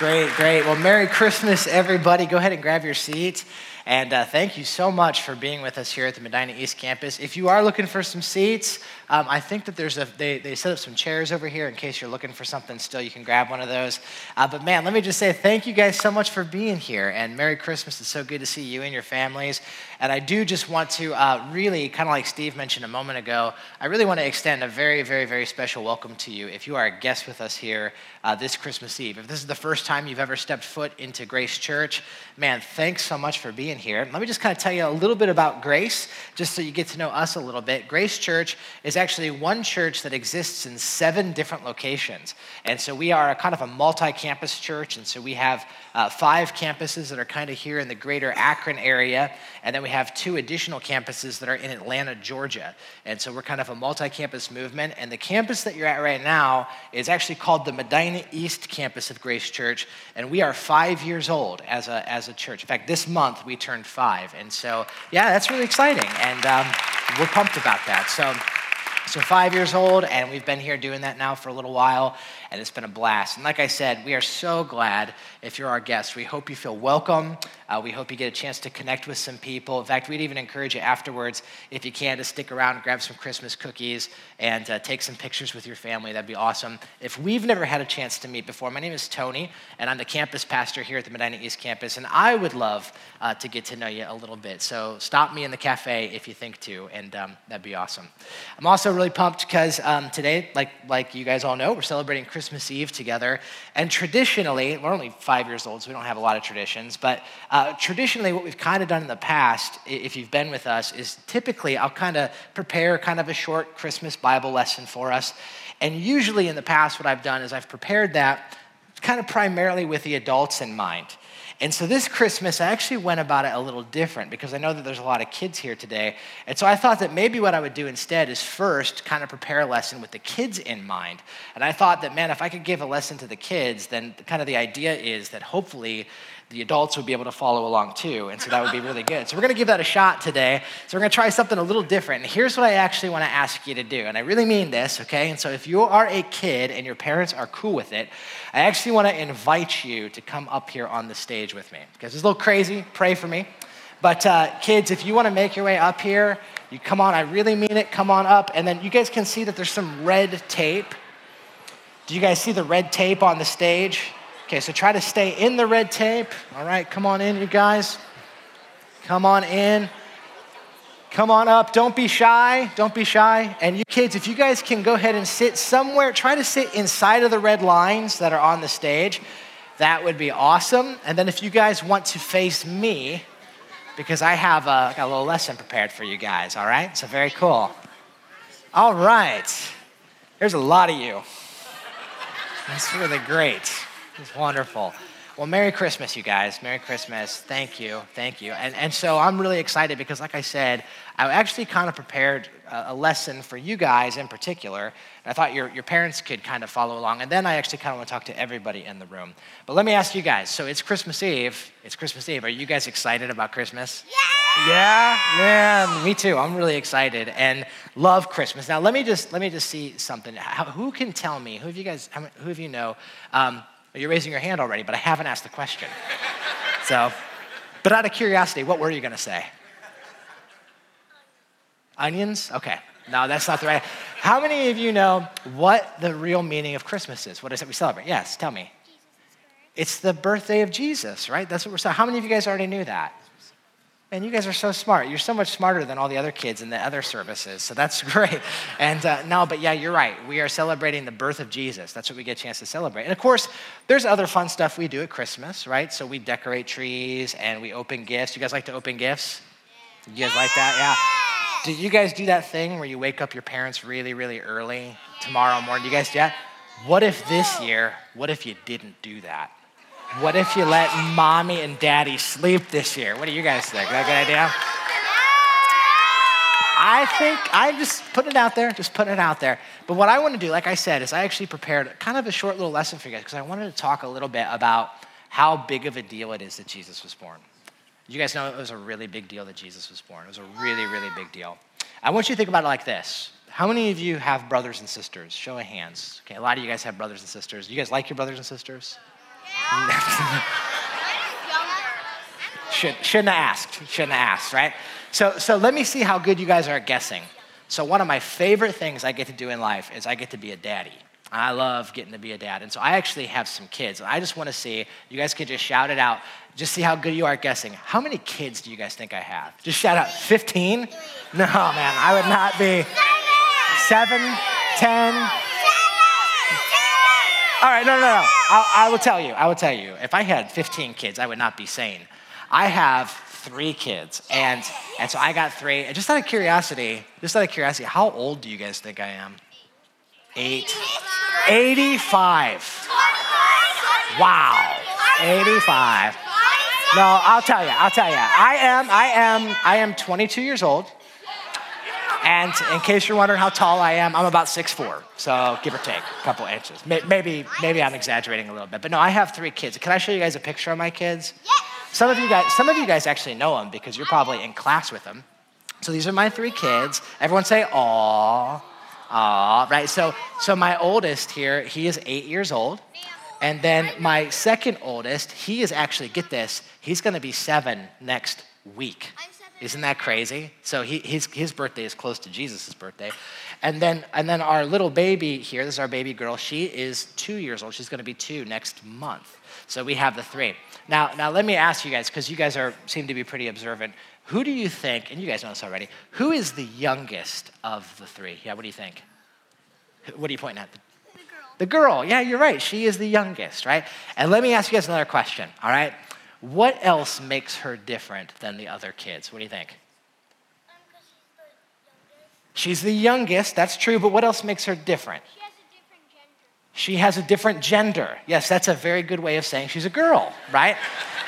Great, great. Well, Merry Christmas, everybody. Go ahead and grab your seat. And uh, thank you so much for being with us here at the Medina East Campus. If you are looking for some seats, um, I think that there's a, they, they set up some chairs over here in case you're looking for something still. You can grab one of those. Uh, but man, let me just say thank you guys so much for being here. And Merry Christmas. It's so good to see you and your families. And I do just want to uh, really, kind of like Steve mentioned a moment ago, I really want to extend a very, very, very special welcome to you if you are a guest with us here uh, this Christmas Eve. If this is the first time you've ever stepped foot into Grace Church, man, thanks so much for being here. Let me just kind of tell you a little bit about Grace, just so you get to know us a little bit. Grace Church is actually one church that exists in seven different locations. And so we are a kind of a multi campus church. And so we have uh, five campuses that are kind of here in the greater Akron area. And then we have two additional campuses that are in Atlanta, Georgia. And so we're kind of a multi campus movement. And the campus that you're at right now is actually called the Medina East campus of Grace Church. And we are five years old as a, as a church. In fact, this month we turned five. And so, yeah, that's really exciting. And um, we're pumped about that. So, so, five years old, and we've been here doing that now for a little while, and it's been a blast. And like I said, we are so glad if you're our guest. We hope you feel welcome. Uh, we hope you get a chance to connect with some people. In fact, we'd even encourage you afterwards, if you can, to stick around grab some Christmas cookies and uh, take some pictures with your family. That'd be awesome. If we've never had a chance to meet before, my name is Tony, and I'm the campus pastor here at the Medina East campus, and I would love uh, to get to know you a little bit. So stop me in the cafe if you think to, and um, that'd be awesome. I'm also really pumped because um, today, like, like you guys all know, we're celebrating Christmas Eve together, and traditionally, we're only five years old, so we don't have a lot of traditions, but uh, traditionally, what we've kind of done in the past, if you've been with us, is typically I'll kind of prepare kind of a short Christmas Bible lesson for us. And usually in the past, what I've done is I've prepared that kind of primarily with the adults in mind. And so this Christmas, I actually went about it a little different because I know that there's a lot of kids here today. And so I thought that maybe what I would do instead is first kind of prepare a lesson with the kids in mind. And I thought that, man, if I could give a lesson to the kids, then kind of the idea is that hopefully the adults would be able to follow along too. And so that would be really good. So we're going to give that a shot today. So we're going to try something a little different. And here's what I actually want to ask you to do. And I really mean this, okay? And so if you are a kid and your parents are cool with it, I actually want to invite you to come up here on the stage with me. Because it's a little crazy. Pray for me. But uh, kids, if you want to make your way up here, you come on. I really mean it. Come on up. And then you guys can see that there's some red tape. Do you guys see the red tape on the stage? Okay, so try to stay in the red tape. All right, come on in, you guys. Come on in. Come on up. Don't be shy. Don't be shy. And you kids, if you guys can go ahead and sit somewhere, try to sit inside of the red lines that are on the stage. That would be awesome. And then if you guys want to face me, because I have uh, a, a little lesson prepared for you guys, all right? So very cool. All right. There's a lot of you. That's really great. It's wonderful. Well, Merry Christmas, you guys. Merry Christmas. Thank you. Thank you. And, and so I'm really excited because, like I said, I actually kind of prepared a, a lesson for you guys in particular. I thought your, your parents could kind of follow along. And then I actually kind of want to talk to everybody in the room. But let me ask you guys so it's Christmas Eve. It's Christmas Eve. Are you guys excited about Christmas? Yeah! Yeah, man. Me too. I'm really excited and love Christmas. Now, let me just, let me just see something. How, who can tell me, who of you guys, who of you know, um, you're raising your hand already, but I haven't asked the question. so, but out of curiosity, what were you going to say? Onions? Okay. No, that's not the right. How many of you know what the real meaning of Christmas is? What is it we celebrate? Yes, tell me. It's the birthday of Jesus, right? That's what we're saying. How many of you guys already knew that? And you guys are so smart. You're so much smarter than all the other kids in the other services. So that's great. And uh, no, but yeah, you're right. We are celebrating the birth of Jesus. That's what we get a chance to celebrate. And of course, there's other fun stuff we do at Christmas, right? So we decorate trees and we open gifts. You guys like to open gifts? You guys like that? Yeah. Do you guys do that thing where you wake up your parents really, really early tomorrow morning? Do you guys, yeah? What if this year, what if you didn't do that? What if you let mommy and daddy sleep this year? What do you guys think? Is that a good idea? I think I'm just putting it out there, just putting it out there. But what I want to do, like I said, is I actually prepared kind of a short little lesson for you guys because I wanted to talk a little bit about how big of a deal it is that Jesus was born. You guys know it was a really big deal that Jesus was born. It was a really, really big deal. I want you to think about it like this. How many of you have brothers and sisters? Show of hands. Okay, a lot of you guys have brothers and sisters. You guys like your brothers and sisters? Should, shouldn't have asked. Shouldn't have asked, right? So, so let me see how good you guys are at guessing. So, one of my favorite things I get to do in life is I get to be a daddy. I love getting to be a dad. And so I actually have some kids. And I just want to see, you guys can just shout it out, just see how good you are at guessing. How many kids do you guys think I have? Just shout out 15? No, man, I would not be. Seven, ten. All right, no, no, no. I, I will tell you, I will tell you. If I had 15 kids, I would not be sane. I have three kids, and, and so I got three. And just out of curiosity, just out of curiosity, how old do you guys think I am? Eight. 85. Wow. 85. No, I'll tell you, I'll tell you. I am, I am, I am 22 years old. And in case you're wondering how tall I am, I'm about 6'4", so give or take a couple inches. Maybe, maybe I'm exaggerating a little bit, but no, I have three kids. Can I show you guys a picture of my kids? Some of you guys, some of you guys actually know them because you're probably in class with them. So these are my three kids. Everyone say, "Aw." Aw, right? So, so my oldest here, he is eight years old. And then my second oldest, he is actually, get this, he's gonna be seven next week. Isn't that crazy? So he, his, his birthday is close to Jesus' birthday. And then, and then our little baby here, this is our baby girl, she is two years old. She's gonna be two next month. So we have the three. Now, now let me ask you guys, because you guys are, seem to be pretty observant. Who do you think, and you guys know this already, who is the youngest of the three? Yeah, what do you think? What are you pointing at? The girl. The girl. Yeah, you're right. She is the youngest, right? And let me ask you guys another question, all right? What else makes her different than the other kids? What do you think? Um, she's the youngest. She's the youngest, that's true, but what else makes her different? She has a different gender. She has a different gender. Yes, that's a very good way of saying she's a girl, right?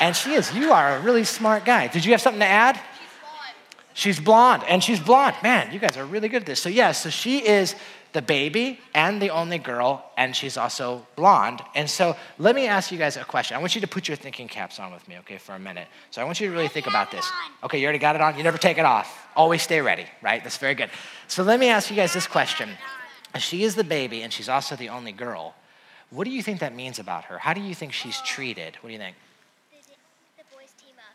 And she is. You are a really smart guy. Did you have something to add? She's blonde. She's blonde, and she's blonde. Man, you guys are really good at this. So, yeah, so she is the baby and the only girl, and she's also blonde. And so, let me ask you guys a question. I want you to put your thinking caps on with me, okay, for a minute. So, I want you to really think about this. Okay, you already got it on? You never take it off. Always stay ready, right? That's very good. So, let me ask you guys this question. She is the baby, and she's also the only girl. What do you think that means about her? How do you think she's treated? What do you think? The, the boys team up.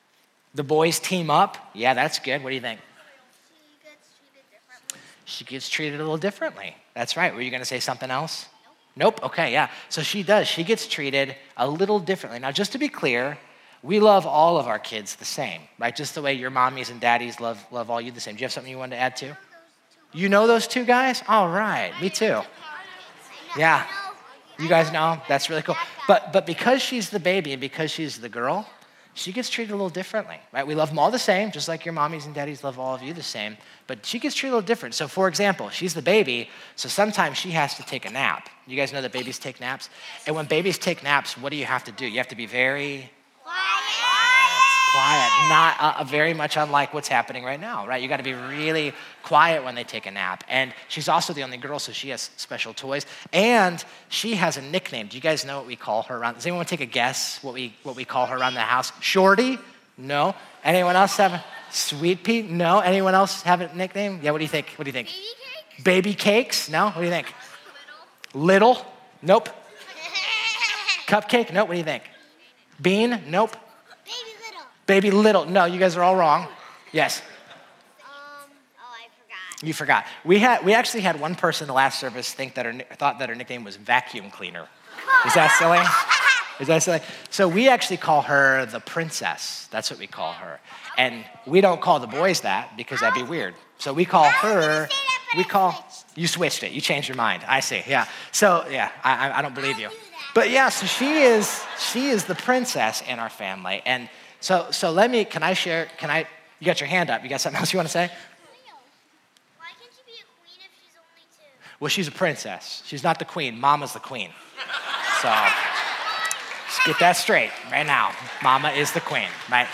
The boys team up? Yeah, that's good. What do you think? She gets treated differently. She gets treated a little differently. That's right. Were you going to say something else? Nope. Okay, yeah. So she does. She gets treated a little differently. Now, just to be clear, we love all of our kids the same, right? Just the way your mommies and daddies love, love all you the same. Do you have something you wanted to add to? You know those two guys? All right. Me too. Yeah. You guys know? That's really cool. But, but because she's the baby and because she's the girl, she gets treated a little differently, right? We love them all the same, just like your mommies and daddies love all of you the same, but she gets treated a little different. So, for example, she's the baby, so sometimes she has to take a nap. You guys know that babies take naps? And when babies take naps, what do you have to do? You have to be very quiet, not uh, very much unlike what's happening right now, right? You got to be really quiet when they take a nap. And she's also the only girl, so she has special toys. And she has a nickname. Do you guys know what we call her around? Does anyone want to take a guess what we what we call her around the house? Shorty? No. Anyone else have a Sweet Pea? No. Anyone else have a nickname? Yeah. What do you think? What do you think? Baby cake? Baby cakes? No. What do you think? Little. Little? Nope. Cupcake? Nope. What do you think? Bean? Nope. Baby little. No. You guys are all wrong. Yes. Um, oh, I forgot. You forgot. We had we actually had one person in the last service think that her thought that her nickname was vacuum cleaner. Is that silly? Is that silly? So we actually call her the princess. That's what we call her. And we don't call the boys that because that'd be weird. So we call her. We call you switched it. You changed your mind. I see. Yeah. So yeah, I, I- I don't believe you. But yeah, so she is she is the princess in our family. And so so let me. Can I share? Can I? You got your hand up. You got something else you want to say? Why can't she be a queen if she's only two? Well, she's a princess. She's not the queen. Mama's the queen. So just get that straight right now. Mama is the queen, right?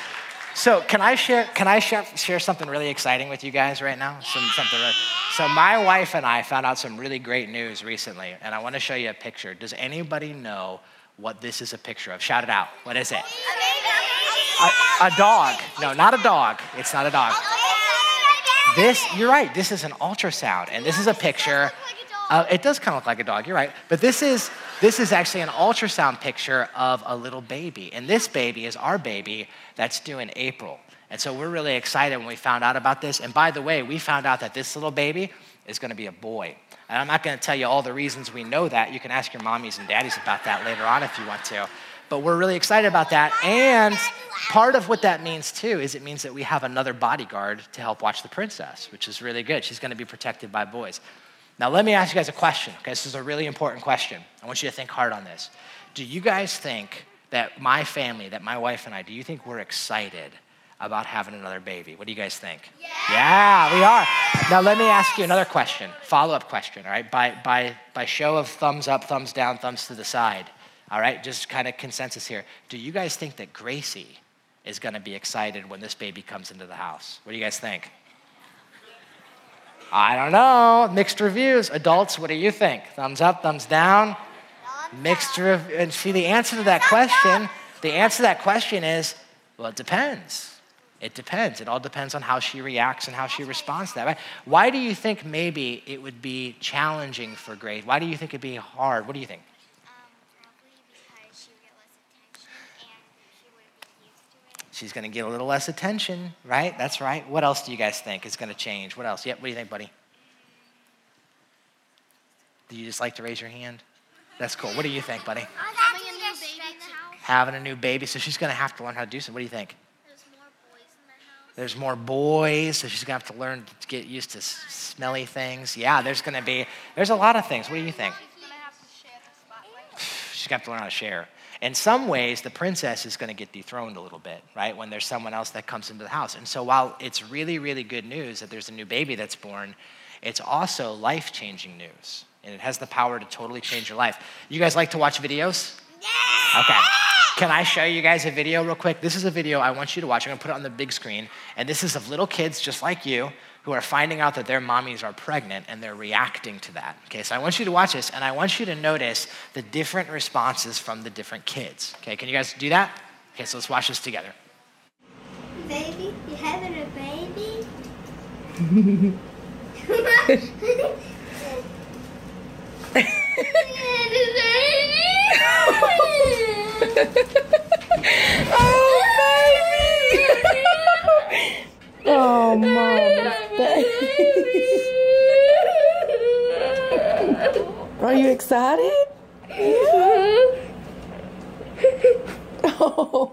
So can I share? Can I share, share something really exciting with you guys right now? Some something. Really, so my wife and I found out some really great news recently, and I want to show you a picture. Does anybody know what this is a picture of? Shout it out. What is it? A, dog. No, not a dog. It's not a dog. This, you're right. This is an ultrasound, and this is a picture. Uh, it does kind of look like a dog. You're right. But this is This is actually an ultrasound picture of a little baby. And this baby is our baby that's due in April. And so we're really excited when we found out about this. And by the way, we found out that this little baby is going to be a boy. And I'm not going to tell you all the reasons we know that. You can ask your mommies and daddies about that later on if you want to. But we're really excited about that. And part of what that means too is it means that we have another bodyguard to help watch the princess, which is really good. She's going to be protected by boys. Now, let me ask you guys a question, okay? This is a really important question. I want you to think hard on this. Do you guys think that my family, that my wife and I, do you think we're excited about having another baby? What do you guys think? Yeah, yeah we are. Now, let me ask you another question, follow up question, all right? By, by, by show of thumbs up, thumbs down, thumbs to the side, all right? Just kind of consensus here. Do you guys think that Gracie is going to be excited when this baby comes into the house? What do you guys think? I don't know. Mixed reviews. Adults, what do you think? Thumbs up, thumbs down? Mixed reviews. And see, the answer to that question, the answer to that question is, well, it depends. It depends. It all depends on how she reacts and how she responds to that. Right? Why do you think maybe it would be challenging for Grace? Why do you think it'd be hard? What do you think? She's going to get a little less attention, right? That's right. What else do you guys think is going to change? What else? Yep, what do you think, buddy? Do you just like to raise your hand? That's cool. What do you think, buddy? Having a new baby in the house. Having a new baby, so she's going to have to learn how to do something. What do you think? There's more boys in the house. There's more boys, so she's going to have to learn to get used to smelly things. Yeah, there's going to be, there's a lot of things. What do you think? She's gonna have to share the spotlight. She's got to learn how to share. In some ways, the princess is going to get dethroned a little bit, right? When there's someone else that comes into the house. And so while it's really, really good news that there's a new baby that's born, it's also life changing news. And it has the power to totally change your life. You guys like to watch videos? Yeah! Okay. Can I show you guys a video real quick? This is a video I want you to watch. I'm going to put it on the big screen. And this is of little kids just like you who are finding out that their mommies are pregnant and they're reacting to that. Okay, so I want you to watch this and I want you to notice the different responses from the different kids. Okay, can you guys do that? Okay, so let's watch this together. Baby, you having a baby? Oh, mama's Are you excited? Oh.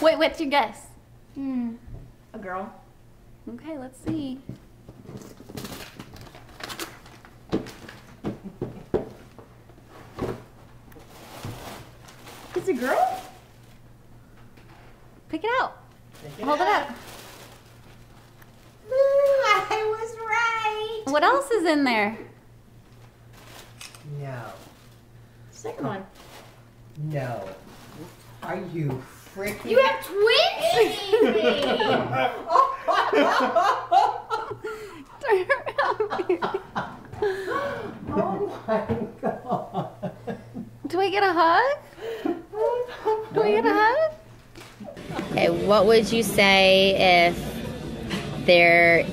Wait, what's your guess? Hmm. A girl. Okay, let's see. It's a girl? Pick it out. Hold it up. I was right. What else is in there? No, Second one. no. Are you freaking? You have twins? Turn around. oh my god. Do I get a hug? Do I get a hug? Okay, what would you say if there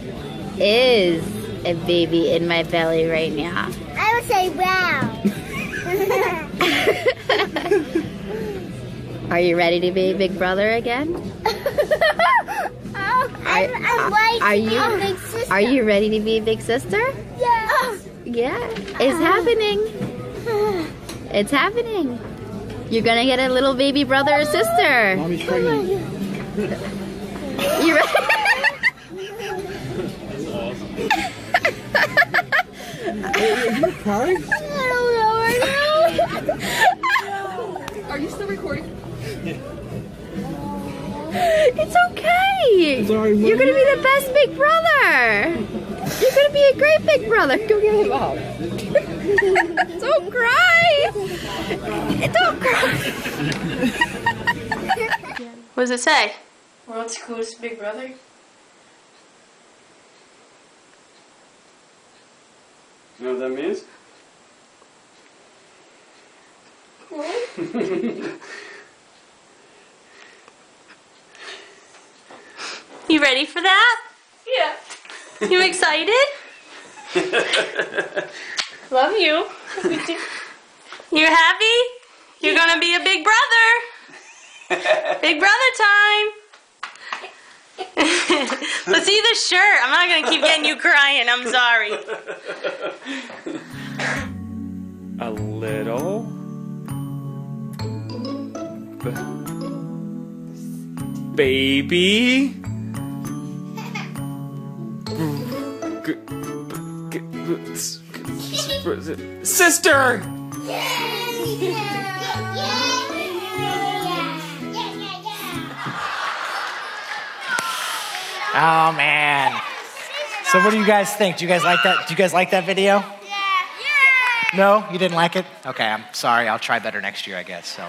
is a baby in my belly right now? I would say wow. Are you ready to be big brother again? I'm, I'm white. are you- big sister. Are you ready to be a big sister? Yes. Yeah, it's uh-huh. happening. It's happening. You're gonna get a little baby brother or sister. Mommy's pregnant. You ready? Are you crying? I don't know right now. Are you still recording? It's okay. Sorry, You're gonna be the best big brother. You're gonna be a great big brother. Go get him up. Don't cry. Don't cry. What does it say? World's coolest big brother. You know what that means? You ready for that? Yeah. You excited? Love you. You happy? You're gonna be a big brother. Big brother time. Let's see the shirt. I'm not gonna keep getting you crying. I'm sorry. A little. B- baby. G- g- g- Oh man. So what do you guys think? Do you guys like that? Do you guys like that video? Yeah. Yeah. No, you didn't like it? Okay, I'm sorry. I'll try better next year, I guess. So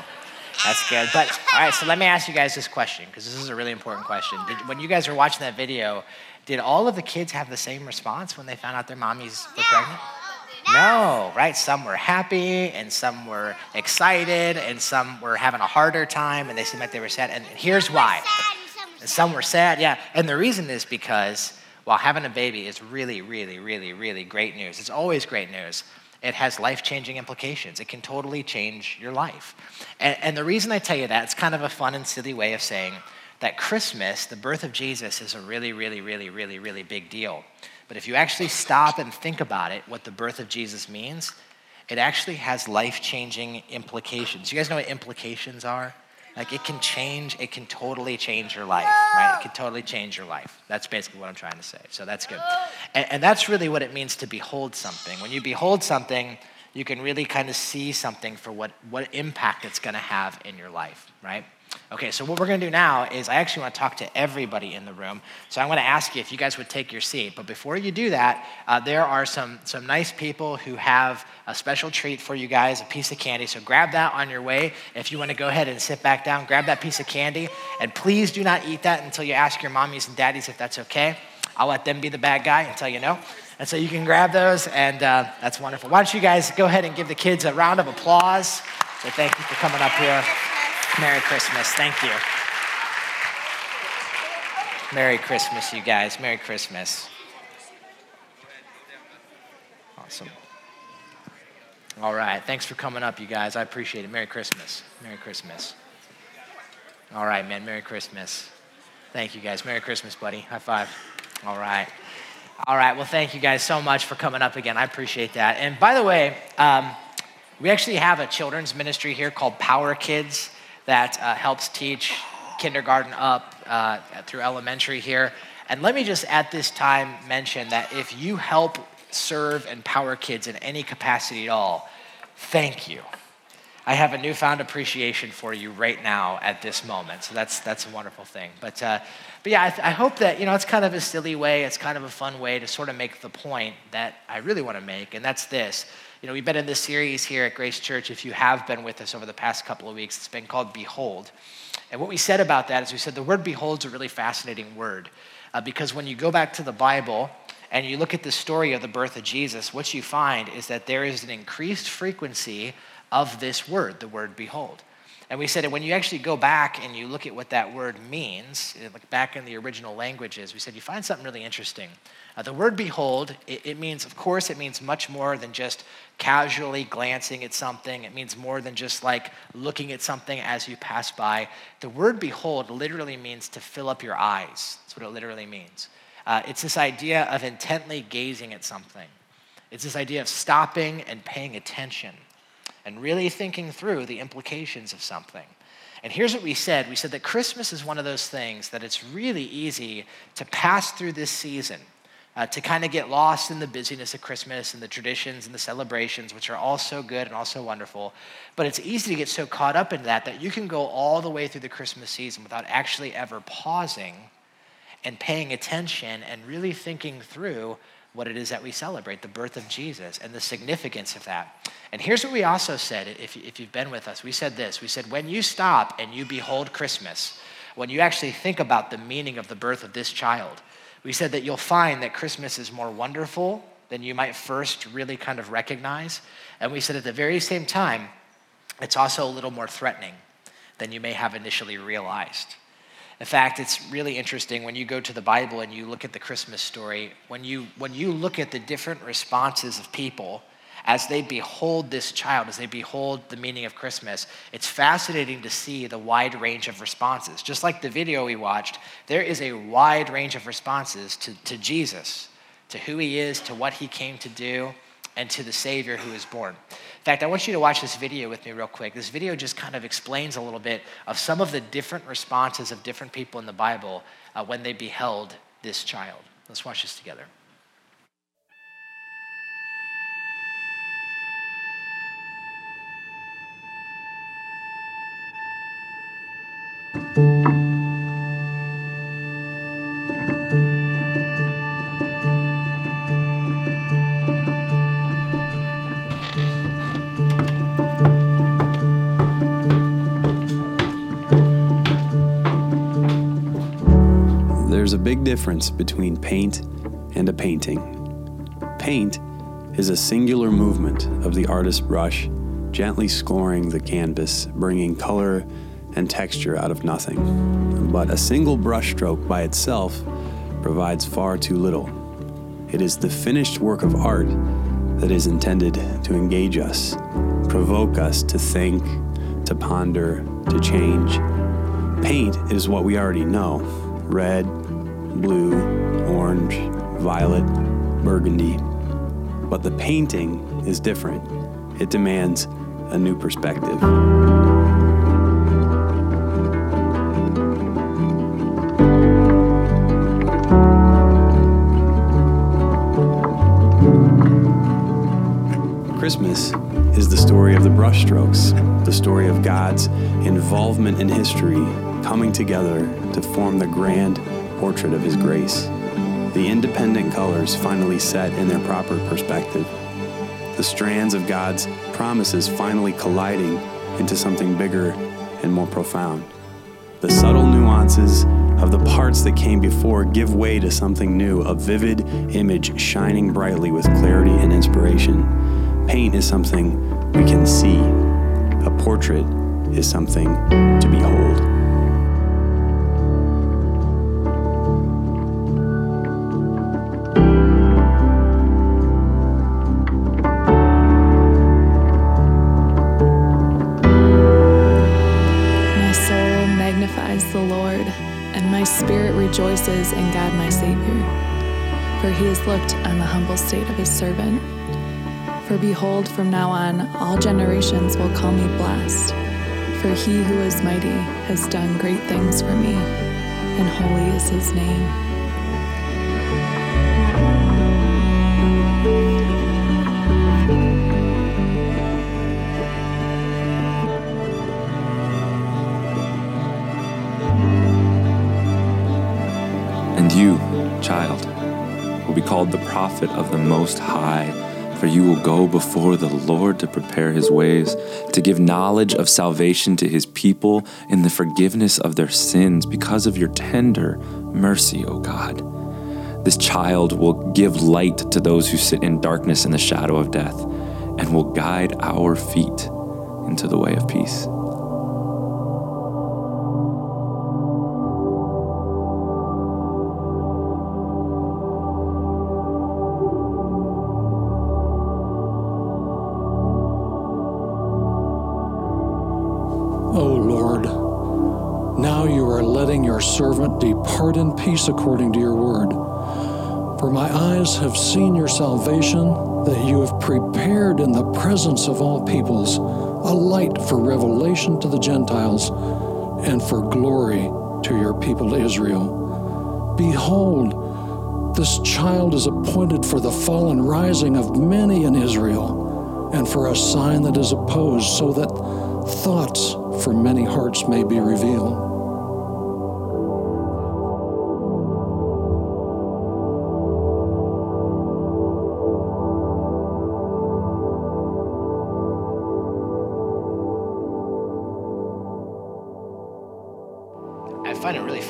that's good. But all right, so let me ask you guys this question because this is a really important question. Did, when you guys were watching that video, did all of the kids have the same response when they found out their mommies were pregnant? No, right? Some were happy and some were excited and some were having a harder time and they seemed like they were sad. And here's why. And some were sad, yeah. And the reason is because while having a baby is really, really, really, really great news, it's always great news. It has life changing implications. It can totally change your life. And, and the reason I tell you that, it's kind of a fun and silly way of saying that Christmas, the birth of Jesus, is a really, really, really, really, really big deal. But if you actually stop and think about it, what the birth of Jesus means, it actually has life changing implications. You guys know what implications are? Like it can change, it can totally change your life, right? It can totally change your life. That's basically what I'm trying to say. So that's good. And, and that's really what it means to behold something. When you behold something, you can really kind of see something for what, what impact it's going to have in your life, right? Okay, so what we're going to do now is I actually want to talk to everybody in the room. So I'm going to ask you if you guys would take your seat. But before you do that, uh, there are some, some nice people who have a special treat for you guys, a piece of candy. So grab that on your way. If you want to go ahead and sit back down, grab that piece of candy. And please do not eat that until you ask your mommies and daddies if that's okay. I'll let them be the bad guy until you know. And so you can grab those, and uh, that's wonderful. Why don't you guys go ahead and give the kids a round of applause? So thank you for coming up here. Merry Christmas. Thank you. Merry Christmas, you guys. Merry Christmas. Awesome. All right. Thanks for coming up, you guys. I appreciate it. Merry Christmas. Merry Christmas. All right, man. Merry Christmas. Thank you, guys. Merry Christmas, buddy. High five. All right. All right. Well, thank you guys so much for coming up again. I appreciate that. And by the way, um, we actually have a children's ministry here called Power Kids that uh, helps teach kindergarten up uh, through elementary here. And let me just at this time mention that if you help serve and power kids in any capacity at all, thank you. I have a newfound appreciation for you right now at this moment. So that's that's a wonderful thing. But uh, but yeah, I, th- I hope that you know it's kind of a silly way, it's kind of a fun way to sort of make the point that I really want to make, and that's this. You know, we've been in this series here at Grace Church. If you have been with us over the past couple of weeks, it's been called Behold. And what we said about that is we said the word behold is a really fascinating word uh, because when you go back to the Bible and you look at the story of the birth of Jesus, what you find is that there is an increased frequency of this word, the word behold. And we said that when you actually go back and you look at what that word means, like back in the original languages, we said you find something really interesting. Uh, the word behold, it, it, means, of course, it means much more than just casually glancing at something. It means more than just like looking at something as you pass by. The word behold literally means to fill up your eyes. That's what it literally means. Uh, it's this idea of intently gazing at something, it's this idea of stopping and paying attention and really thinking through the implications of something. And here's what we said we said that Christmas is one of those things that it's really easy to pass through this season. Uh, to kind of get lost in the busyness of Christmas and the traditions and the celebrations, which are all so good and all so wonderful. But it's easy to get so caught up in that that you can go all the way through the Christmas season without actually ever pausing and paying attention and really thinking through what it is that we celebrate the birth of Jesus and the significance of that. And here's what we also said if, if you've been with us we said this we said, when you stop and you behold Christmas, when you actually think about the meaning of the birth of this child, we said that you'll find that Christmas is more wonderful than you might first really kind of recognize. And we said at the very same time, it's also a little more threatening than you may have initially realized. In fact, it's really interesting when you go to the Bible and you look at the Christmas story, when you, when you look at the different responses of people as they behold this child, as they behold the meaning of Christmas, it's fascinating to see the wide range of responses. Just like the video we watched, there is a wide range of responses to, to Jesus, to who he is, to what he came to do, and to the Savior who is born. In fact, I want you to watch this video with me real quick. This video just kind of explains a little bit of some of the different responses of different people in the Bible uh, when they beheld this child. Let's watch this together. There's a big difference between paint and a painting. Paint is a singular movement of the artist's brush, gently scoring the canvas, bringing color and texture out of nothing. But a single brushstroke by itself provides far too little. It is the finished work of art that is intended to engage us, provoke us to think, to ponder, to change. Paint is what we already know red, blue, orange, violet, burgundy. But the painting is different. It demands a new perspective. Christmas is the story of the brushstrokes, the story of God's involvement in history coming together to form the grand portrait of His grace. The independent colors finally set in their proper perspective. The strands of God's promises finally colliding into something bigger and more profound. The subtle nuances of the parts that came before give way to something new, a vivid image shining brightly with clarity and inspiration. Paint is something we can see, a portrait is something to behold. My soul magnifies the Lord, and my spirit rejoices in God my Savior. For he has looked on the humble state of his servant. Behold, from now on, all generations will call me blessed. For he who is mighty has done great things for me, and holy is his name. And you, child, will be called the prophet of the Most High, for you will go before the Lord to prepare his ways, to give knowledge of salvation to his people in the forgiveness of their sins because of your tender mercy, O God. This child will give light to those who sit in darkness and the shadow of death, and will guide our feet into the way of peace. In peace according to your word. For my eyes have seen your salvation, that you have prepared in the presence of all peoples a light for revelation to the Gentiles and for glory to your people Israel. Behold, this child is appointed for the fall and rising of many in Israel, and for a sign that is opposed, so that thoughts for many hearts may be revealed.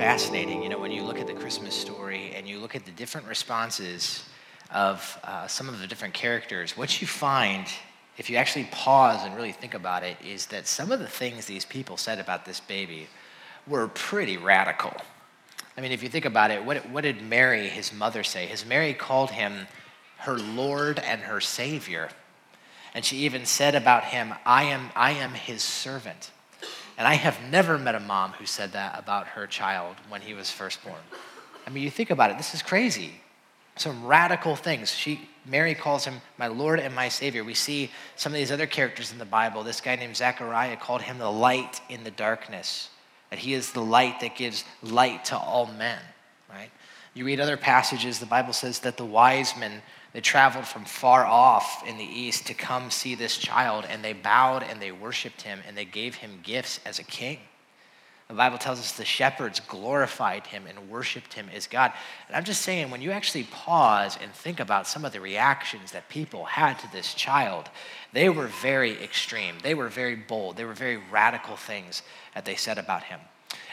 Fascinating, you know, when you look at the Christmas story and you look at the different responses of uh, some of the different characters, what you find, if you actually pause and really think about it, is that some of the things these people said about this baby were pretty radical. I mean, if you think about it, what, what did Mary, his mother, say? His Mary called him her Lord and her Savior. And she even said about him, I am, I am his servant. And I have never met a mom who said that about her child when he was first born. I mean, you think about it, this is crazy. Some radical things. She, Mary calls him my Lord and my Savior. We see some of these other characters in the Bible. This guy named Zechariah called him the light in the darkness, that he is the light that gives light to all men, right? You read other passages, the Bible says that the wise men they traveled from far off in the east to come see this child, and they bowed and they worshiped him, and they gave him gifts as a king. The Bible tells us the shepherds glorified him and worshiped him as God. And I'm just saying, when you actually pause and think about some of the reactions that people had to this child, they were very extreme. They were very bold. They were very radical things that they said about him.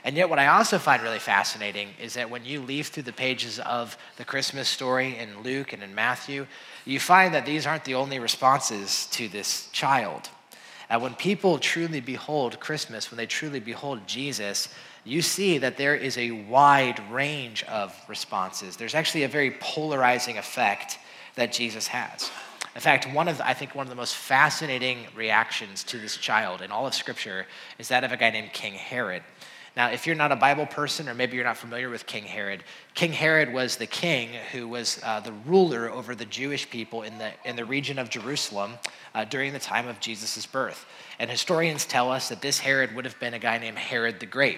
And yet, what I also find really fascinating is that when you leaf through the pages of the Christmas story in Luke and in Matthew, you find that these aren't the only responses to this child. And when people truly behold Christmas, when they truly behold Jesus, you see that there is a wide range of responses. There's actually a very polarizing effect that Jesus has. In fact, one of the, I think one of the most fascinating reactions to this child in all of Scripture is that of a guy named King Herod. Now, if you're not a Bible person, or maybe you're not familiar with King Herod, King Herod was the king who was uh, the ruler over the Jewish people in the, in the region of Jerusalem uh, during the time of Jesus' birth. And historians tell us that this Herod would have been a guy named Herod the Great.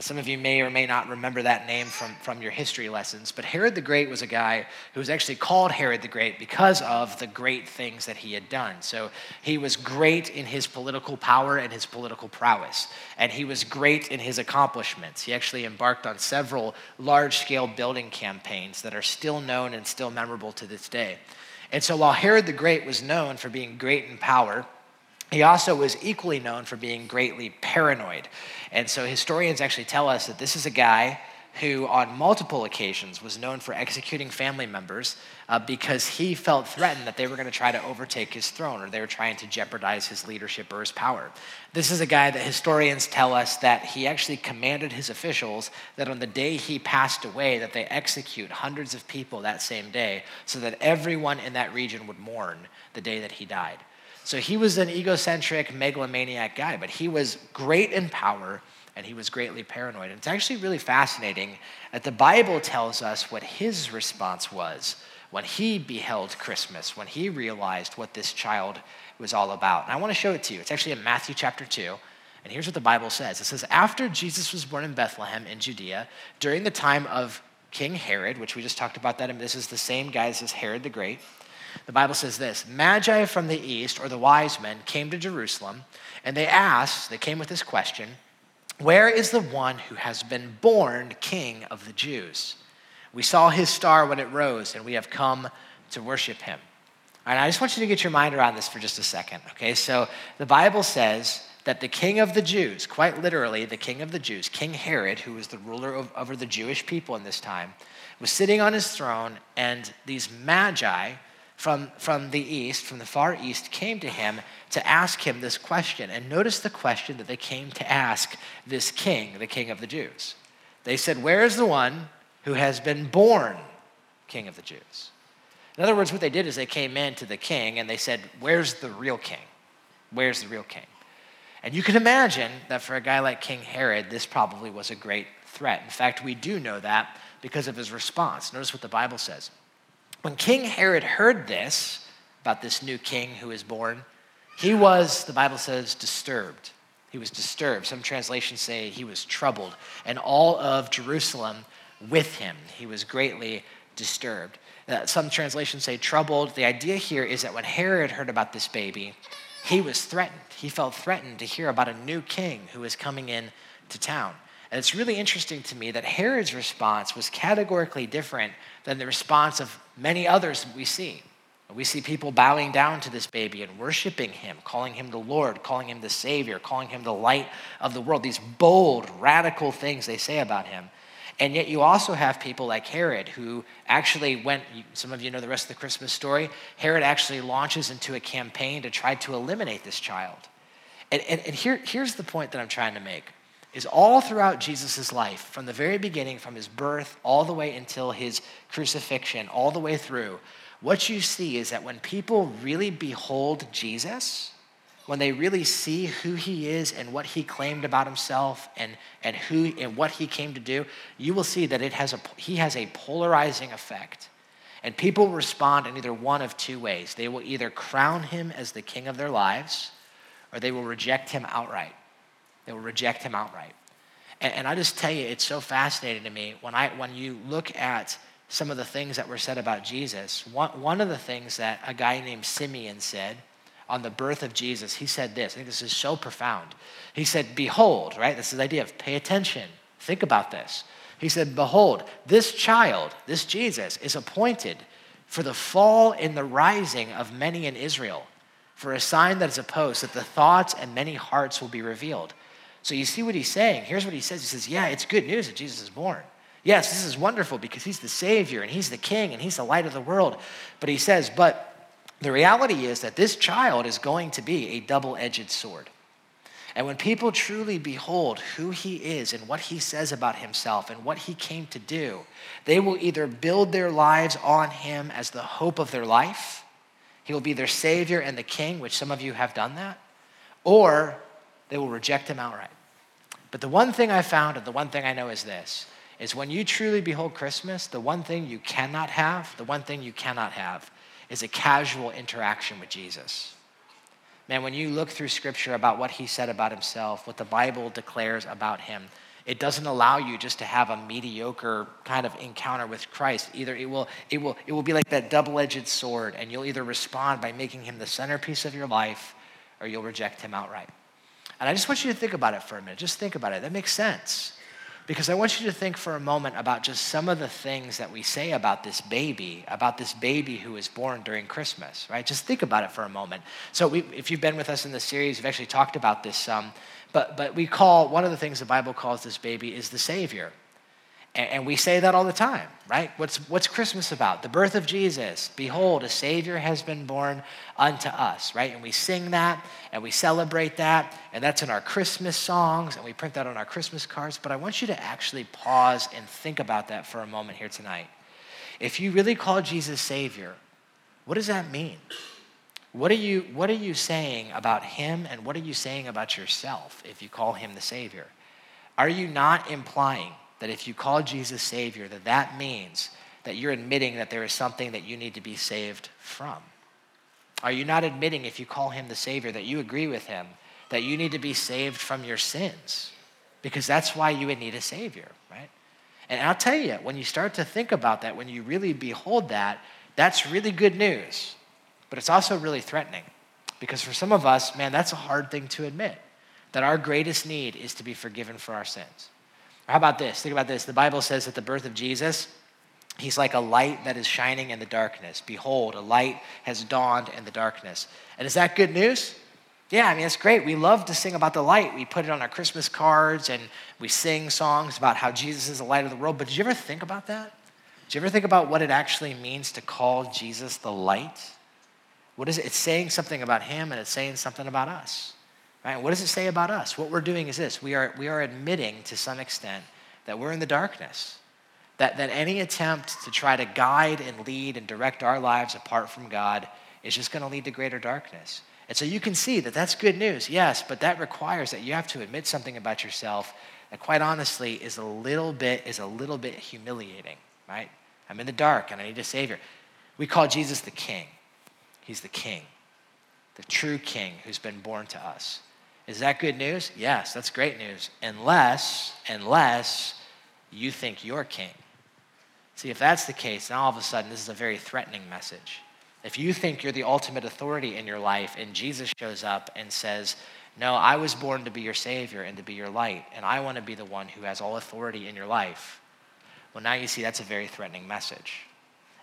Some of you may or may not remember that name from, from your history lessons, but Herod the Great was a guy who was actually called Herod the Great because of the great things that he had done. So he was great in his political power and his political prowess, and he was great in his accomplishments. He actually embarked on several large scale building campaigns that are still known and still memorable to this day. And so while Herod the Great was known for being great in power, he also was equally known for being greatly paranoid. And so historians actually tell us that this is a guy who, on multiple occasions, was known for executing family members uh, because he felt threatened that they were going to try to overtake his throne or they were trying to jeopardize his leadership or his power. This is a guy that historians tell us that he actually commanded his officials that on the day he passed away that they execute hundreds of people that same day so that everyone in that region would mourn the day that he died. So he was an egocentric, megalomaniac guy, but he was great in power and he was greatly paranoid. And it's actually really fascinating that the Bible tells us what his response was when he beheld Christmas, when he realized what this child was all about. And I want to show it to you. It's actually in Matthew chapter 2. And here's what the Bible says it says, After Jesus was born in Bethlehem in Judea, during the time of King Herod, which we just talked about that, and this is the same guy as Herod the Great. The Bible says this Magi from the east, or the wise men, came to Jerusalem, and they asked, they came with this question Where is the one who has been born king of the Jews? We saw his star when it rose, and we have come to worship him. All right, I just want you to get your mind around this for just a second, okay? So the Bible says that the king of the Jews, quite literally, the king of the Jews, King Herod, who was the ruler of, over the Jewish people in this time, was sitting on his throne, and these magi, from, from the east, from the far east, came to him to ask him this question. And notice the question that they came to ask this king, the king of the Jews. They said, Where is the one who has been born king of the Jews? In other words, what they did is they came in to the king and they said, Where's the real king? Where's the real king? And you can imagine that for a guy like King Herod, this probably was a great threat. In fact, we do know that because of his response. Notice what the Bible says. When King Herod heard this, about this new king who is born, he was, the Bible says, disturbed. He was disturbed. Some translations say he was troubled, and all of Jerusalem with him. He was greatly disturbed. Uh, some translations say troubled. The idea here is that when Herod heard about this baby, he was threatened. He felt threatened to hear about a new king who was coming in to town. And it's really interesting to me that Herod's response was categorically different than the response of many others we see. We see people bowing down to this baby and worshiping him, calling him the Lord, calling him the Savior, calling him the light of the world. These bold, radical things they say about him. And yet, you also have people like Herod, who actually went, some of you know the rest of the Christmas story. Herod actually launches into a campaign to try to eliminate this child. And, and, and here, here's the point that I'm trying to make is all throughout Jesus' life, from the very beginning, from his birth all the way until his crucifixion, all the way through, what you see is that when people really behold Jesus, when they really see who he is and what he claimed about himself and, and who and what he came to do, you will see that it has a, he has a polarizing effect. And people respond in either one of two ways. They will either crown him as the king of their lives, or they will reject him outright. They will reject him outright. And, and I just tell you, it's so fascinating to me when, I, when you look at some of the things that were said about Jesus. One, one of the things that a guy named Simeon said on the birth of Jesus, he said this. I think this is so profound. He said, Behold, right? This is the idea of pay attention. Think about this. He said, Behold, this child, this Jesus, is appointed for the fall and the rising of many in Israel, for a sign that is opposed, that the thoughts and many hearts will be revealed. So you see what he's saying. Here's what he says He says, Yeah, it's good news that Jesus is born. Yes, this is wonderful because he's the Savior and he's the King and he's the light of the world. But he says, But the reality is that this child is going to be a double edged sword. And when people truly behold who he is and what he says about himself and what he came to do, they will either build their lives on him as the hope of their life, he will be their savior and the king, which some of you have done that, or they will reject him outright. But the one thing I found and the one thing I know is this is when you truly behold Christmas, the one thing you cannot have, the one thing you cannot have is a casual interaction with Jesus. Man, when you look through scripture about what he said about himself, what the Bible declares about him, it doesn't allow you just to have a mediocre kind of encounter with Christ. Either it will, it will, it will be like that double-edged sword, and you'll either respond by making him the centerpiece of your life, or you'll reject him outright. And I just want you to think about it for a minute. Just think about it. That makes sense. Because I want you to think for a moment about just some of the things that we say about this baby, about this baby who was born during Christmas, right? Just think about it for a moment. So, we, if you've been with us in the series, we've actually talked about this some. But, but we call, one of the things the Bible calls this baby is the Savior. And, we say that all the time, right? What's, what's Christmas about? The birth of Jesus. Behold, a Savior has been born unto us, right? And we sing that and we celebrate that. And that's in our Christmas songs and we print that on our Christmas cards. But I want you to actually pause and think about that for a moment here tonight. If you really call Jesus Savior, what does that mean? What are you, what are you saying about him and what are you saying about yourself if you call him the Savior? Are you not implying that if you call Jesus Savior, that that means that you're admitting that there is something that you need to be saved from? Are you not admitting, if you call him the Savior, that you agree with him, that you need to be saved from your sins? Because that's why you would need a Savior, right? And I'll tell you, when you start to think about that, when you really behold that, that's really good news. But it's also really threatening. Because for some of us, man, that's a hard thing to admit that our greatest need is to be forgiven for our sins. How about this? Think about this. The Bible says at the birth of Jesus, he's like a light that is shining in the darkness. Behold, a light has dawned in the darkness. And is that good news? Yeah, I mean, it's great. We love to sing about the light. We put it on our Christmas cards and we sing songs about how Jesus is the light of the world. But did you ever think about that? Did you ever think about what it actually means to call Jesus the light? What is it? It's saying something about him and it's saying something about us. Right? What does it say about us? What we're doing is this we are, we are admitting to some extent that we're in the darkness. That, that any attempt to try to guide and lead and direct our lives apart from God is just going to lead to greater darkness. And so you can see that that's good news, yes, but that requires that you have to admit something about yourself that quite honestly is a little bit is a little bit humiliating, right? I'm in the dark and I need a savior. We call Jesus the king. He's the king, the true king who's been born to us. Is that good news? Yes, that's great news. Unless, unless you think you're king. See, if that's the case, now all of a sudden this is a very threatening message. If you think you're the ultimate authority in your life and Jesus shows up and says, No, I was born to be your Savior and to be your light, and I want to be the one who has all authority in your life, well, now you see that's a very threatening message.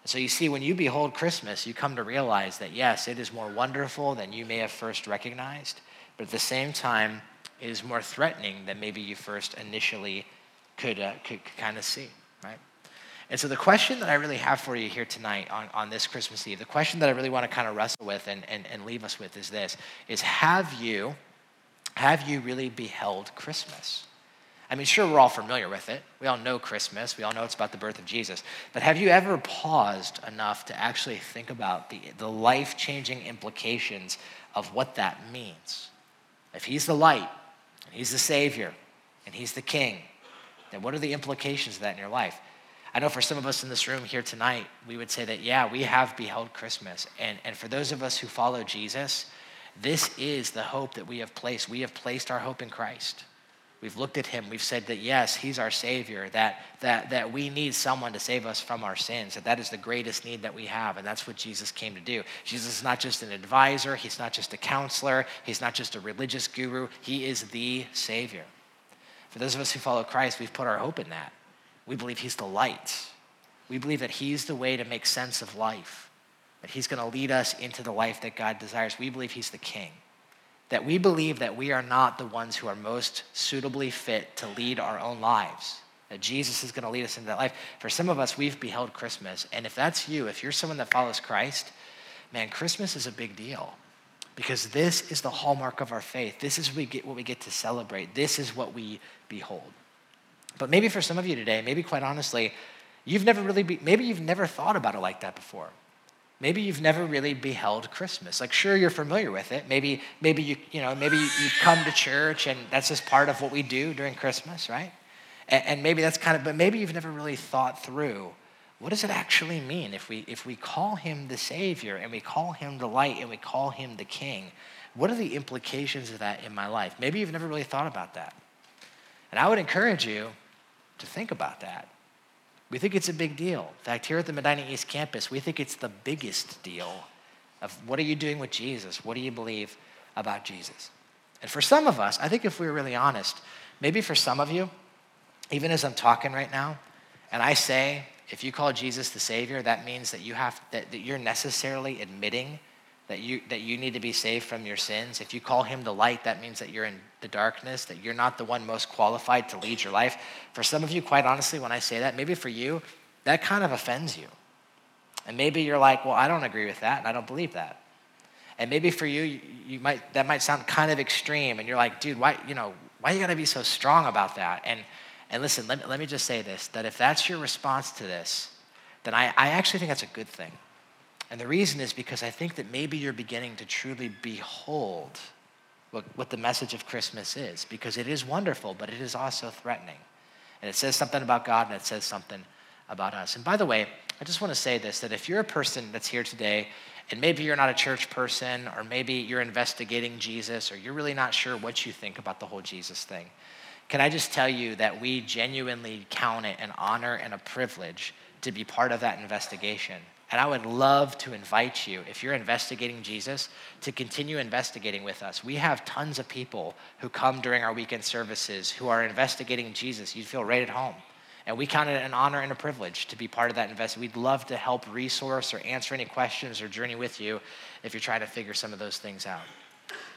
And so you see, when you behold Christmas, you come to realize that yes, it is more wonderful than you may have first recognized. But at the same time, it is more threatening than maybe you first initially could, uh, could, could kind of see, right? And so the question that I really have for you here tonight on, on this Christmas Eve, the question that I really want to kind of wrestle with and, and, and leave us with is this, is have you, have you really beheld Christmas? I mean, sure, we're all familiar with it. We all know Christmas. We all know it's about the birth of Jesus. But have you ever paused enough to actually think about the, the life changing implications of what that means? If He's the light, and He's the Savior, and He's the King, then what are the implications of that in your life? I know for some of us in this room here tonight, we would say that, yeah, we have beheld Christmas. And, and for those of us who follow Jesus, this is the hope that we have placed. We have placed our hope in Christ. We've looked at him. We've said that, yes, he's our Savior, that, that, that we need someone to save us from our sins, that that is the greatest need that we have, and that's what Jesus came to do. Jesus is not just an advisor, he's not just a counselor, he's not just a religious guru, he is the Savior. For those of us who follow Christ, we've put our hope in that. We believe he's the light. We believe that he's the way to make sense of life, that he's going to lead us into the life that God desires. We believe he's the king that we believe that we are not the ones who are most suitably fit to lead our own lives. That Jesus is going to lead us into that life. For some of us, we've beheld Christmas. And if that's you, if you're someone that follows Christ, man, Christmas is a big deal because this is the hallmark of our faith. This is what we get, what we get to celebrate. This is what we behold. But maybe for some of you today, maybe quite honestly, you've never really, be, maybe you've never thought about it like that before. Maybe you've never really beheld Christmas. Like, sure, you're familiar with it. Maybe, maybe you, you know, maybe you come to church and that's just part of what we do during Christmas, right? And, and maybe that's kind of, but maybe you've never really thought through what does it actually mean if we if we call him the Savior and we call him the light and we call him the King? What are the implications of that in my life? Maybe you've never really thought about that. And I would encourage you to think about that we think it's a big deal. In fact, here at the Medina East campus, we think it's the biggest deal of what are you doing with Jesus? What do you believe about Jesus? And for some of us, I think if we we're really honest, maybe for some of you, even as I'm talking right now, and I say, if you call Jesus the Savior, that means that you have that, that you're necessarily admitting that you, that you need to be saved from your sins. If you call him the light, that means that you're in the darkness, that you're not the one most qualified to lead your life. For some of you, quite honestly, when I say that, maybe for you, that kind of offends you. And maybe you're like, well, I don't agree with that, and I don't believe that. And maybe for you, you, might that might sound kind of extreme, and you're like, dude, why, you know, why you gotta be so strong about that? And and listen, let, let me just say this: that if that's your response to this, then I, I actually think that's a good thing. And the reason is because I think that maybe you're beginning to truly behold what, what the message of Christmas is, because it is wonderful, but it is also threatening. And it says something about God and it says something about us. And by the way, I just want to say this that if you're a person that's here today, and maybe you're not a church person, or maybe you're investigating Jesus, or you're really not sure what you think about the whole Jesus thing, can I just tell you that we genuinely count it an honor and a privilege to be part of that investigation? And I would love to invite you, if you're investigating Jesus, to continue investigating with us. We have tons of people who come during our weekend services who are investigating Jesus. You'd feel right at home. And we count it an honor and a privilege to be part of that investment. We'd love to help resource or answer any questions or journey with you if you're trying to figure some of those things out.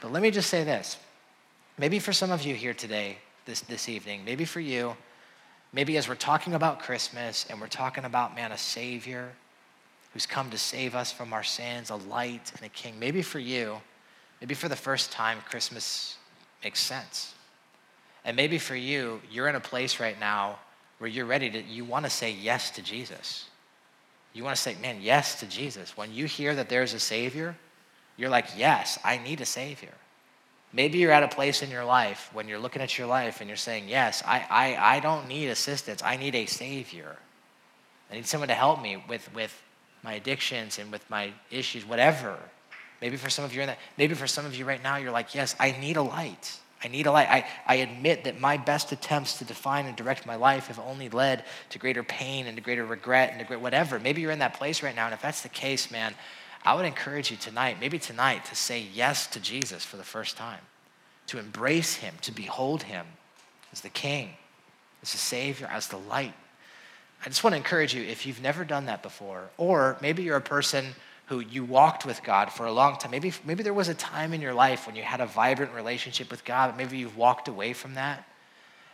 But let me just say this. Maybe for some of you here today, this, this evening, maybe for you, maybe as we're talking about Christmas and we're talking about, man, a Savior who's come to save us from our sins, a light and a king. Maybe for you, maybe for the first time, Christmas makes sense. And maybe for you, you're in a place right now where you're ready to, you want to say yes to Jesus. You want to say, man, yes to Jesus. When you hear that there's a Savior, you're like, yes, I need a Savior. Maybe you're at a place in your life when you're looking at your life and you're saying, yes, I, I, I don't need assistance. I need a Savior. I need someone to help me with, with my addictions and with my issues, whatever. Maybe for some of you in that, maybe for some of you right now, you're like, yes, I need a light. I need a light. I, I admit that my best attempts to define and direct my life have only led to greater pain and to greater regret and to great whatever. Maybe you're in that place right now, and if that's the case, man, I would encourage you tonight, maybe tonight, to say yes to Jesus for the first time, to embrace him, to behold him as the King, as the Savior, as the light I just want to encourage you if you've never done that before, or maybe you're a person who you walked with God for a long time. Maybe, maybe there was a time in your life when you had a vibrant relationship with God, but maybe you've walked away from that.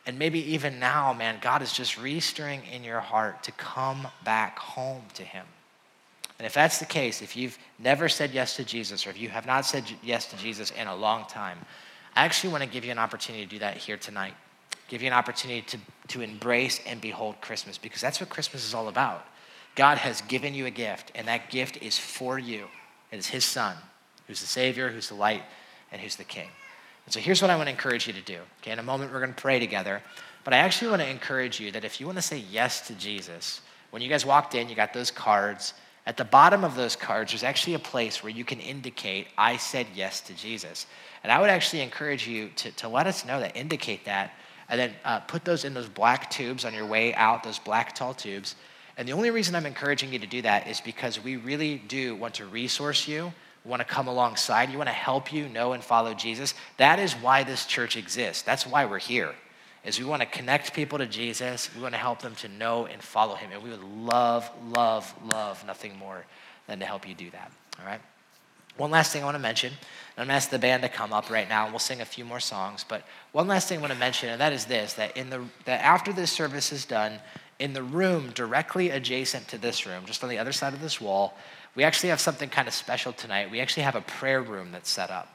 And maybe even now, man, God is just restirring in your heart to come back home to Him. And if that's the case, if you've never said yes to Jesus, or if you have not said yes to Jesus in a long time, I actually want to give you an opportunity to do that here tonight. Give you an opportunity to, to embrace and behold Christmas because that's what Christmas is all about. God has given you a gift, and that gift is for you. It is His Son, who's the Savior, who's the light, and who's the King. And so here's what I want to encourage you to do. Okay, in a moment, we're going to pray together. But I actually want to encourage you that if you want to say yes to Jesus, when you guys walked in, you got those cards. At the bottom of those cards, there's actually a place where you can indicate, I said yes to Jesus. And I would actually encourage you to, to let us know that, indicate that, and then uh, put those in those black tubes on your way out, those black tall tubes. And the only reason I'm encouraging you to do that is because we really do want to resource you, want to come alongside you, want to help you know and follow Jesus. That is why this church exists. That's why we're here. Is we want to connect people to Jesus. We want to help them to know and follow him. And we would love, love, love nothing more than to help you do that. All right? One last thing I want to mention. I'm going to ask the band to come up right now, and we'll sing a few more songs. But one last thing I want to mention, and that is this: that in the that after this service is done, in the room directly adjacent to this room, just on the other side of this wall, we actually have something kind of special tonight. We actually have a prayer room that's set up.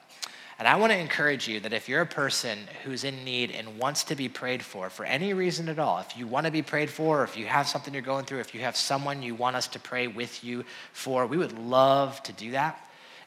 And I want to encourage you that if you're a person who's in need and wants to be prayed for, for any reason at all, if you want to be prayed for, or if you have something you're going through, if you have someone you want us to pray with you for, we would love to do that.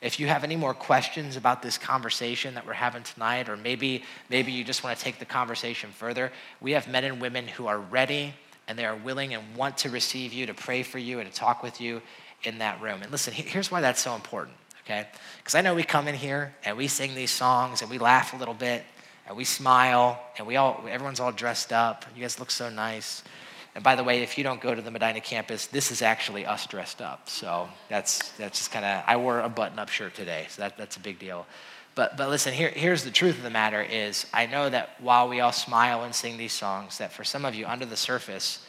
If you have any more questions about this conversation that we're having tonight, or maybe, maybe you just want to take the conversation further, we have men and women who are ready and they are willing and want to receive you, to pray for you, and to talk with you in that room. And listen, here's why that's so important, okay? Because I know we come in here and we sing these songs and we laugh a little bit and we smile and we all, everyone's all dressed up. You guys look so nice. And by the way, if you don't go to the Medina campus, this is actually us dressed up. So that's, that's just kind of, I wore a button up shirt today, so that, that's a big deal. But, but listen, here, here's the truth of the matter is I know that while we all smile and sing these songs, that for some of you under the surface,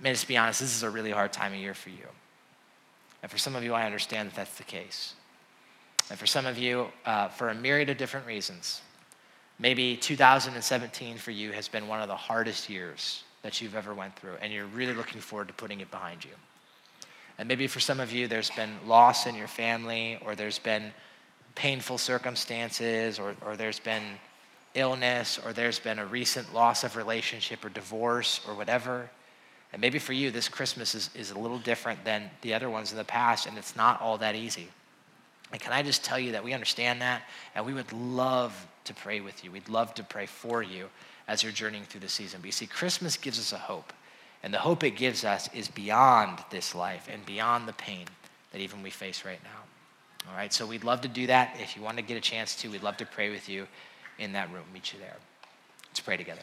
may just be honest, this is a really hard time of year for you. And for some of you, I understand that that's the case. And for some of you, uh, for a myriad of different reasons, maybe 2017 for you has been one of the hardest years that you've ever went through, and you're really looking forward to putting it behind you. And maybe for some of you, there's been loss in your family, or there's been painful circumstances, or, or there's been illness, or there's been a recent loss of relationship or divorce or whatever. And maybe for you, this Christmas is, is a little different than the other ones in the past, and it's not all that easy. And can I just tell you that we understand that, and we would love to pray with you. We'd love to pray for you as you're journeying through the season. But you see, Christmas gives us a hope. And the hope it gives us is beyond this life and beyond the pain that even we face right now. All right, so we'd love to do that. If you want to get a chance to, we'd love to pray with you in that room, meet you there. Let's pray together.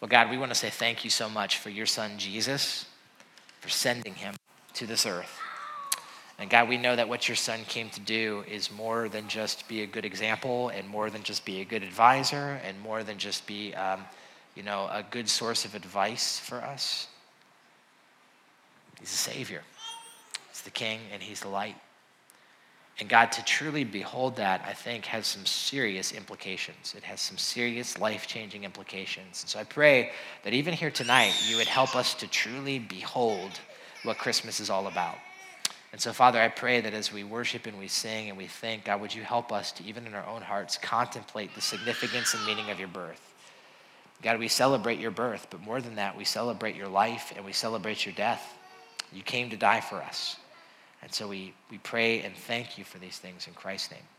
Well, God, we want to say thank you so much for your son, Jesus, for sending him to this earth. And God, we know that what your son came to do is more than just be a good example and more than just be a good advisor and more than just be, um, you know, a good source of advice for us. He's a savior. He's the king and he's the light. And God, to truly behold that, I think, has some serious implications. It has some serious life changing implications. And so I pray that even here tonight, you would help us to truly behold what Christmas is all about. And so, Father, I pray that as we worship and we sing and we think, God, would you help us to, even in our own hearts, contemplate the significance and meaning of your birth? God, we celebrate your birth, but more than that, we celebrate your life and we celebrate your death. You came to die for us. And so we, we pray and thank you for these things in Christ's name.